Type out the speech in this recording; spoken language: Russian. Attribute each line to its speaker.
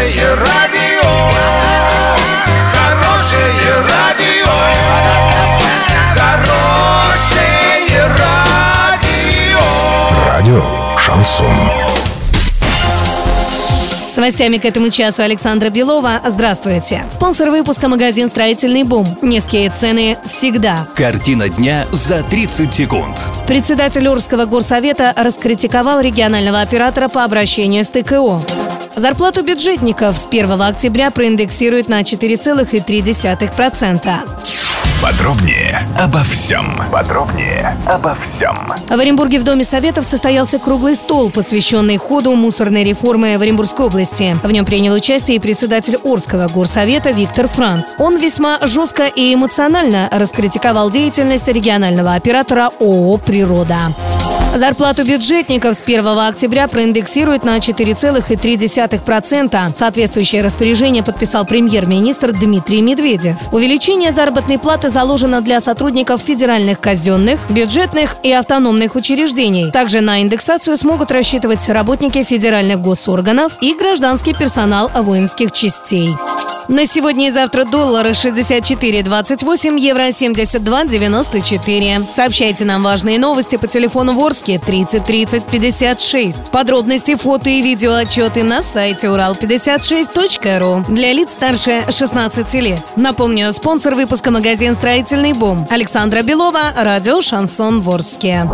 Speaker 1: Хорошее радио, хорошее радио, хорошее радио.
Speaker 2: Радио Шансон.
Speaker 3: С новостями к этому часу Александра Белова. Здравствуйте. Спонсор выпуска магазин «Строительный бум». Низкие цены всегда.
Speaker 4: Картина дня за 30 секунд.
Speaker 3: Председатель Орского горсовета раскритиковал регионального оператора по обращению с ТКО. Зарплату бюджетников с 1 октября проиндексируют на 4,3%.
Speaker 2: Подробнее обо всем. Подробнее обо всем.
Speaker 3: В Оренбурге в Доме Советов состоялся круглый стол, посвященный ходу мусорной реформы в Оренбургской области. В нем принял участие и председатель Орского горсовета Виктор Франц. Он весьма жестко и эмоционально раскритиковал деятельность регионального оператора ООО «Природа». Зарплату бюджетников с 1 октября проиндексируют на 4,3%. Соответствующее распоряжение подписал премьер-министр Дмитрий Медведев. Увеличение заработной платы заложено для сотрудников федеральных казенных, бюджетных и автономных учреждений. Также на индексацию смогут рассчитывать работники федеральных госорганов и гражданский персонал воинских частей. На сегодня и завтра доллары 64,28, евро 72,94. Сообщайте нам важные новости по телефону Ворске 30 30 56. Подробности, фото и видео отчеты на сайте урал56.ру для лиц старше 16 лет. Напомню, спонсор выпуска магазин «Строительный бум». Александра Белова, радио «Шансон Ворске».